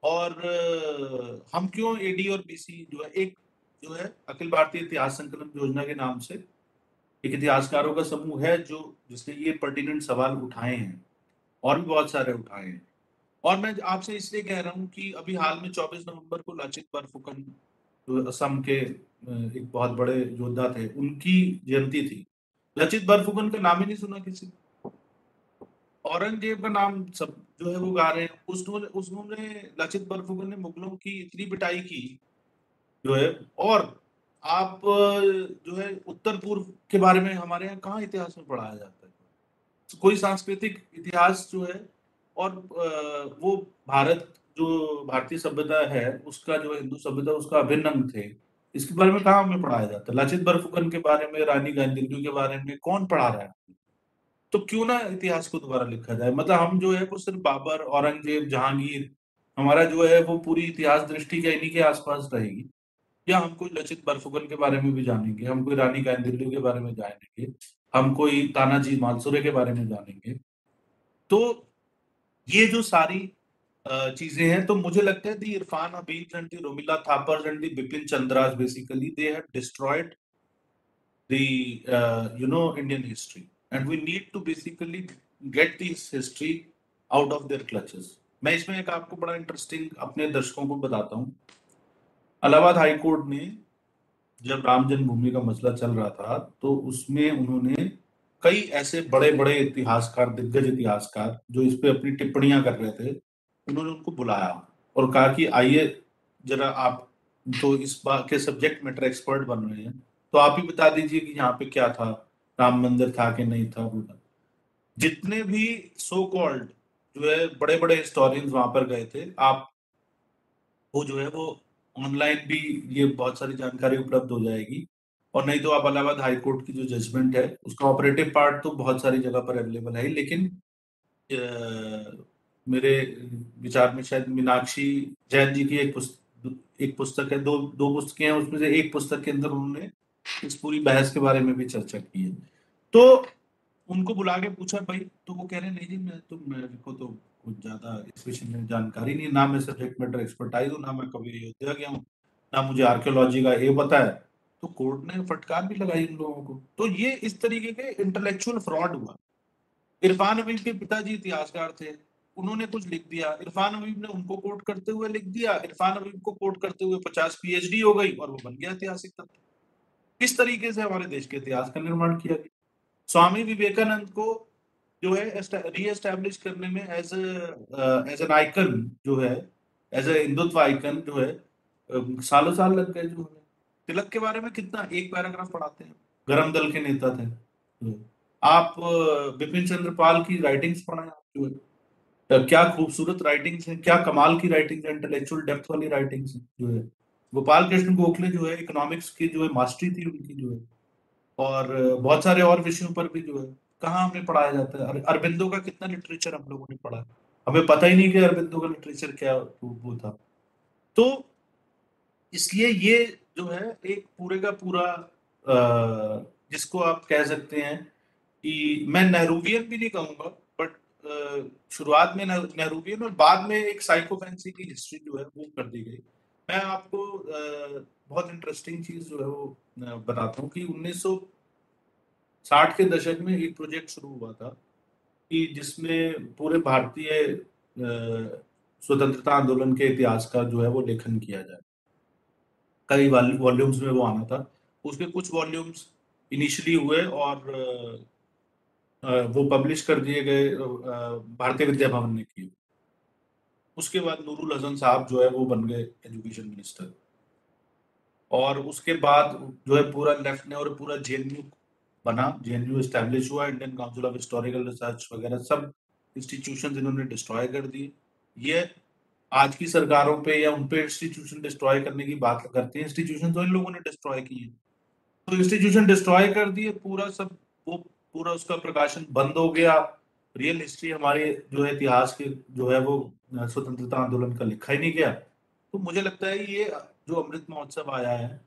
और हम क्यों एडी और बीसी जो है, एक जो है, अखिल भारतीय इतिहास संकलन योजना के नाम से एक इतिहासकारों का समूह है जो, जिसने ये पर्टिनेंट सवाल उठाए हैं, और भी बहुत सारे उठाए हैं। और मैं आपसे इसलिए कह रहा हूँ कि अभी हाल में 24 नवंबर को लाचित बरफुकन असम के एक बहुत बड़े योद्धा थे, उनकी जयंती थी। लचित बरफुकन का नाम ही नहीं सुना किसी औरंगज़ेब का नाम सब जो है वो गा रहे हैं। उसने उसने लचित बरफुकन ने मुगलों की इतनी पिटाई की जो है। और आप जो है उत्तर पूर्व के बारे में हमारे यहाँ कहाँ इतिहास में पढ़ाया जाता है? कोई सांस्कृतिक इतिहास जो है और वो भारत जो भारतीय सभ्यता है, उसका जो हिंदू सभ्यता उसका अभिन्न अंग थे। इसके बारे में कहाँ हमें पढ़ाया जाता है? लाचित बरफुकन के बारे में, रानी गांधी के बारे में कौन पढ़ा रहा है? तो क्यों ना इतिहास को दोबारा लिखा जाए? मतलब हम जो है, वो सिर्फ़ बाबर, औरंगज़ेब, जहांगीर, हमारा जो है, वो पूरी इतिहास दृष्टि क्या इन्हीं के आसपास रहेगी? या हम कोई लचित बरफुकन के बारे में भी जानेंगे? हम कोई रानी गांधी के बारे में जानेंगे? हम कोई तानाजी मानसुरे के बारे में जानेंगे? तो ये जो सारी चीज़ें हैं। तो मुझे लगता है the Irfan Habib and the Romila Thapar and the Bipin Chandras basically they have destroyed the you know Indian history and we need to basically get this history out of their clutches मैं इसमें एक आपको बड़ा interesting अपने दर्शकों को बताता हूँ। अलाहाबाद हाई कोर्ट ने जब राम जन्मभूमि का मसला चल रहा था तो उसमें उन्होंने कई ऐसे बड़े बड़े इतिहासकार, दिग्गज इतिहासकार, जो इस पे अपनी टिप्पणियाँ कर रहे थे उन्होंने उनको बुलाया और कहा कि आइए जरा आप तो इस बात के सब्जेक्ट मैटर एक्सपर्ट बन रहे हैं तो आप ही बता दीजिए कि यहाँ पे क्या था, राम मंदिर था कि नहीं था बोला जितने भी सो कॉल्ड जो है बड़े बड़े हिस्टोरियंस वहाँ पर गए थे, आप वो जो है, वो ऑनलाइन भी ये बहुत सारी जानकारी उपलब्ध हो जाएगी। और नहीं तो आप अलाहाबाद हाई कोर्ट की जो जजमेंट है, उसका ऑपरेटिव पार्ट तो बहुत सारी जगह पर अवेलेबल है लेकिन मेरे विचार में शायद मीनाक्षी जैन जी की एक पुस्तक एक पुस्तक है, दो दो पुस्तकें हैं, उसमें से एक पुस्तक के अंदर उन्होंने इस पूरी बहस के बारे में भी चर्चा की है। तो उनको बुला के पूछा, भाई तो वो कह रहे नहीं जी, मैं तो मेरे को तो कुछ ज़्यादा इस विषय में जानकारी नहीं ना मैं सब्जेक्ट मैटर एक्सपर्टाइज हूँ, ना मैं कभी अयोध्या गया हूँ, ना मुझे आर्कियोलॉजी का ये पता है। तो कोर्ट ने फटकार भी लगाई उन लोगों को। तो ये इस तरीके के इंटेलेक्चुअल फ्रॉड हुआ। इरफान हबीब के पिताजी इतिहासकार थे। उन्होंने कुछ लिख दिया। इरफान हबीब ने उनको कोट करते हुए लिख दिया। इरफान हबीब को कोर्ट करते हुए पचास पीएचडी हो गई और वो बन गया ऐतिहासिक तथ्य इस तरीके से हमारे देश के इतिहास का निर्माण किया गया? स्वामी विवेकानंद को जो है रीएस्टैब्लिश करने में एज एज एन आइकन जो है एज ए हिंदुत्व आइकन जो है सालों साल लग गए जो है। तिलक के बारे में कितना एक पैराग्राफ पढ़ाते हैं। गरम दल के नेता थे। आप बिपिन चंद्र पाल की राइटिंग्स पढ़ाए जो है। क्या खूबसूरत राइटिंग्स हैं, क्या कमाल की राइटिंग्स है इंटेलेक्चुअल डेप्थ वाली राइटिंग्स जो है। गोपाल कृष्ण गोखले जो है इकोनॉमिक्स की जो है मास्टरी थी उनकी जो है। और बहुत सारे और विषयों पर भी जो है, कहाँ हमें पढ़ाया जाता है? अरबिंदो का कितना लिटरेचर हम लोगों ने पढ़ा हमें पता ही नहीं कि अरबिंदो का लिटरेचर क्या वो था। तो इसलिए ये जो है, एक पूरे का पूरा जिसको आप कह सकते हैं कि मैं नेहरूवियन भी नहीं कहूँगा शुरुआत में नेहरूवियन और बाद में एक साइकोफेंसी की हिस्ट्री जो है वो कर दी गई। मैं आपको बहुत इंटरेस्टिंग चीज़ जो है वो बताता हूँ कि 1960 के दशक में एक प्रोजेक्ट शुरू हुआ था कि जिसमें पूरे भारतीय स्वतंत्रता आंदोलन के इतिहास का जो है वो लेखन किया जाए। कई वॉल्यूम्स में वो आना था। उसके कुछ वॉल्यूम्स इनिशियली हुए और वो पब्लिश कर दिए गए भारतीय विद्या भवन ने किए। उसके बाद नूरुल हसन साहब जो है वो बन गए एजुकेशन मिनिस्टर और उसके बाद जो है पूरा लेफ़्ट ने और पूरा जेएनयू बना। जेएनयू स्टैब्लिश हुआ Indian Council of Historical Research वगैरह सब इंस्टीट्यूशन इन्होंने डिस्ट्रॉय कर दिए। ये आज की सरकारों पे या उन पे इंस्टीट्यूशन डिस्ट्रॉय करने की बात करते हैं। इंस्टीट्यूशन तो इन लोगों ने डिस्ट्रॉय किए तो इंस्टीट्यूशन डिस्ट्रॉय कर दिए, पूरा सब वो पूरा उसका प्रकाशन बंद हो गया। रियल हिस्ट्री हमारे जो है इतिहास के जो है वो स्वतंत्रता आंदोलन का लिखा ही नहीं गया। तो मुझे लगता है ये जो अमृत महोत्सव आया है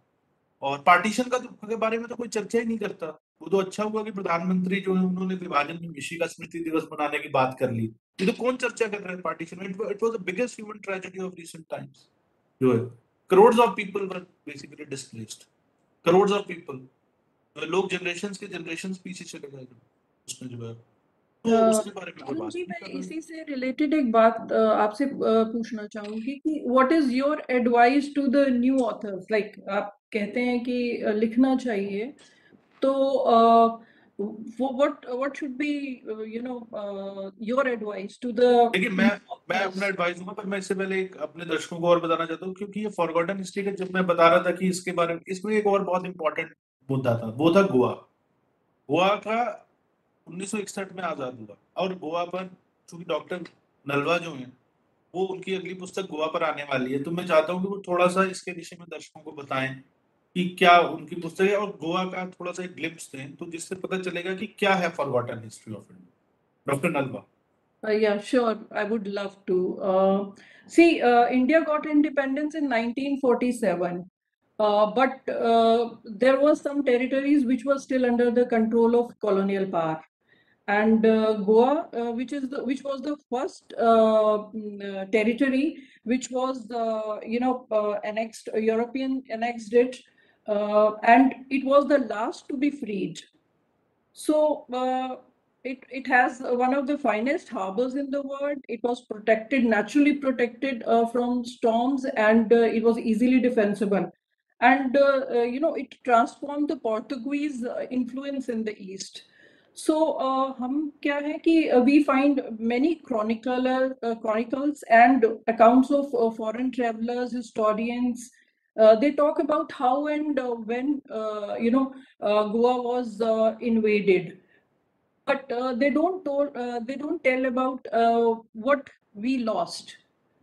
और पार्टीशन का तो, के बारे में तो कोई चर्चा ही नहीं करता। वो तो अच्छा हुआ कि प्रधानमंत्री जो है उन्होंने विभाजन में का स्मृति दिवस मनाने की बात कर ली। ये तो कौन चर्चा कर रहा है partition it was the biggest human tragedy of recent times जो है crore of people were basically displaced crore of people लोग जनरेशन के जनरेशन पीछे चले गए उसमें जो है। तो जी मैं इसी से रिलेटेड एक बात आपसे पूछना चाहूँगी कि what is your advice to the new authors like आप कहते हैं कि लिखना चाहिए। तो what what should be you know your advice to the देखिए मैं मैं अपना एडवाइस दूँगा पर मैं इससे पहले एक अपने दर्शकों को और बताना चाहता हूँ क्योंकि ये फॉरगॉटन हिस्ट्री का जब मैं बता रहा था कि इसके बारे में इसमें एक और बहुत इंपॉर्टेंट मुद्दा था वो था गोवा गोवा का 1961 में आज़ाद हुआ और गोवा पर चूँकि डॉक्टर नलवा जो हैं वो उनकी अगली पुस्तक गोवा पर आने वाली है तो मैं चाहता हूँ कि वो थोड़ा सा इसके विषय में दर्शकों को बताएँ कि क्या उनकी पुस्तक है और गोवा का थोड़ा सा एक ग्लिप्स दें तो जिससे पता चलेगा कि क्या है forgotten history of India doctor Nalwa Uh, yeah, sure. I would love to. Uh, see, uh, India got independence in 1947. Uh, but uh, there was some territories which were still under the control of colonial power. And uh, goa uh, which is the, which was the first uh, mm, territory which was you know annexed european annexed it and it was the last to be freed. So it, it has one of the finest harbors in the world. It was protected, naturally protected from storms, and it was easily defensible and uh, uh, you know it transformed the Portuguese uh, influence in the East. So हम क्या है कि we find many chronicler chronicles and accounts of foreign travelers, historians. they talk about how and when you know Goa was invaded, but they don't told, they don't tell about what we lost,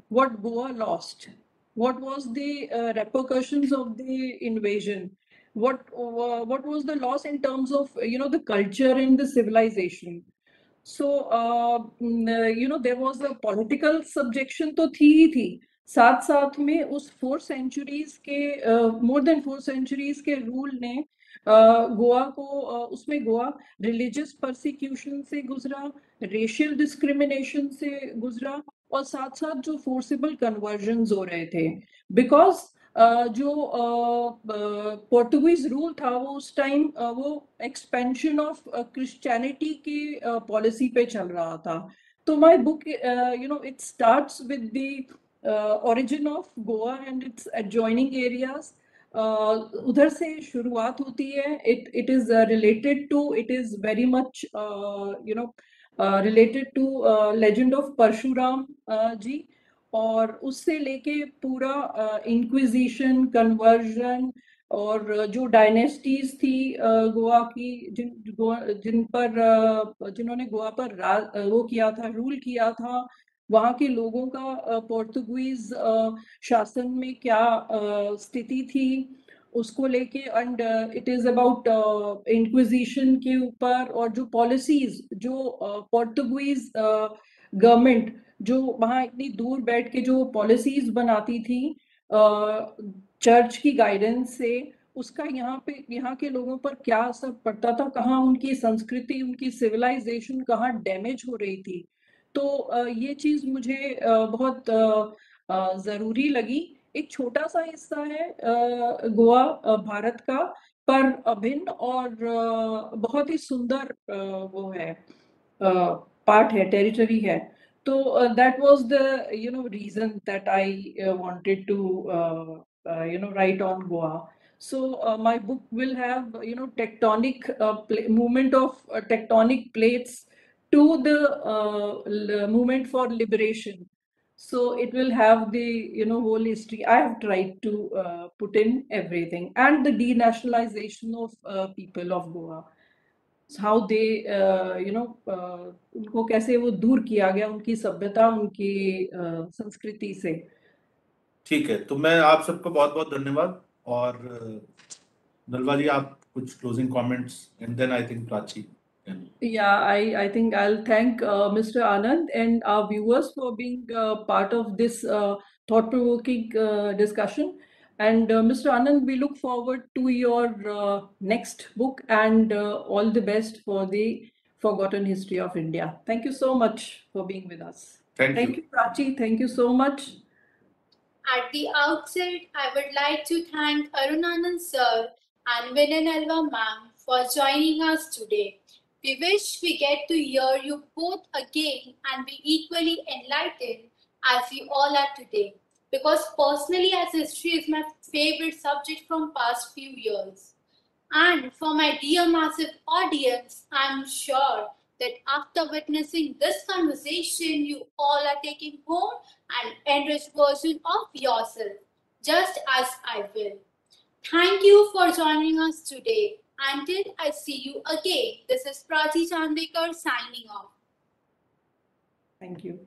what Goa lost what was the uh, repercussions of the invasion what uh, what was the loss in terms of you know the culture and the civilization so uh, mm, uh you know there was a political subjection to thi hi thi साथ साथ में उस four centuries के more than four centuries के rule ने गोवा को उसमें Goa religious persecution से गुजरा रेशियल डिस्क्रिमिनेशन से गुजरा और साथ साथ जो फोर्सिबल कन्वर्जन हो रहे थे। बिकॉज़ uh, जो पोर्टुगीज uh, रूल था वो उस टाइम uh, वो एक्सपेंशन ऑफ़ क्रिश्चियनिटी की पॉलिसी पे चल रहा था। तो my book you know it starts with the origin of Goa and its adjoining areas उधर से शुरुआत होती है। It it is related to it is very much you know related to legend of Parshuram ji, और उससे लेके पूरा inquisition conversion और जो डायनेस्टीज थी गोवा की, जिन गोवा जिन पर जिन्होंने गोवा पर वो किया था रूल किया था, वहाँ के लोगों का पोर्तुगीज शासन में क्या स्थिति थी उसको लेके and it is about inquisition के ऊपर और जो पॉलिसीज़ जो पोर्टुगीज uh, गवर्नमेंट uh, जो वहाँ इतनी दूर बैठ के जो पॉलिसीज़ बनाती थी चर्च uh, की गाइडेंस से उसका यहाँ पे यहाँ के लोगों पर क्या असर पड़ता था? कहाँ उनकी संस्कृति उनकी सिविलाइजेशन कहाँ डैमेज हो रही थी? तो ये चीज़ मुझे बहुत ज़रूरी लगी। एक छोटा सा हिस्सा है गोवा भारत का, पर अभिन्न और बहुत ही सुंदर वो है पार्ट है टेरिटरी है। तो that was the you know reason that I wanted to you know write on Goa so my book will have you know tectonic movement of tectonic plates to the movement for liberation so it will have the you know whole history i have tried to uh, put in everything and the denationalization of uh, people of goa how they you know उनको कैसे वो दूर किया गया उनकी सभ्यता उनकी uh, संस्कृति से ठीक है तो मैं आप सबको बहुत बहुत धन्यवाद और नलवा जी आप कुछ closing comments and then I think Prachi Yeah, I, I think I'll thank uh, Mr. Anand and our viewers for being uh, part of this uh, thought-provoking uh, discussion. And uh, Mr. Anand, we look forward to your uh, next book and uh, all the best for the forgotten history of India. Thank you so much for being with us. Thank, Thank you. you, Prachi. Thank you so much. At the outset, I would like to thank Arunanand sir and Vinan Alva ma'am for joining us today. We wish we get to hear you both again and be equally enlightened as we all are today because personally as history is my favorite subject from past few years. And for my dear massive audience, I'm sure that after witnessing this conversation, you all are taking home an enriched version of yourself, just as I will. Thank you for joining us today. Until I see you again, this is Prachi Chandekar signing off. Thank you.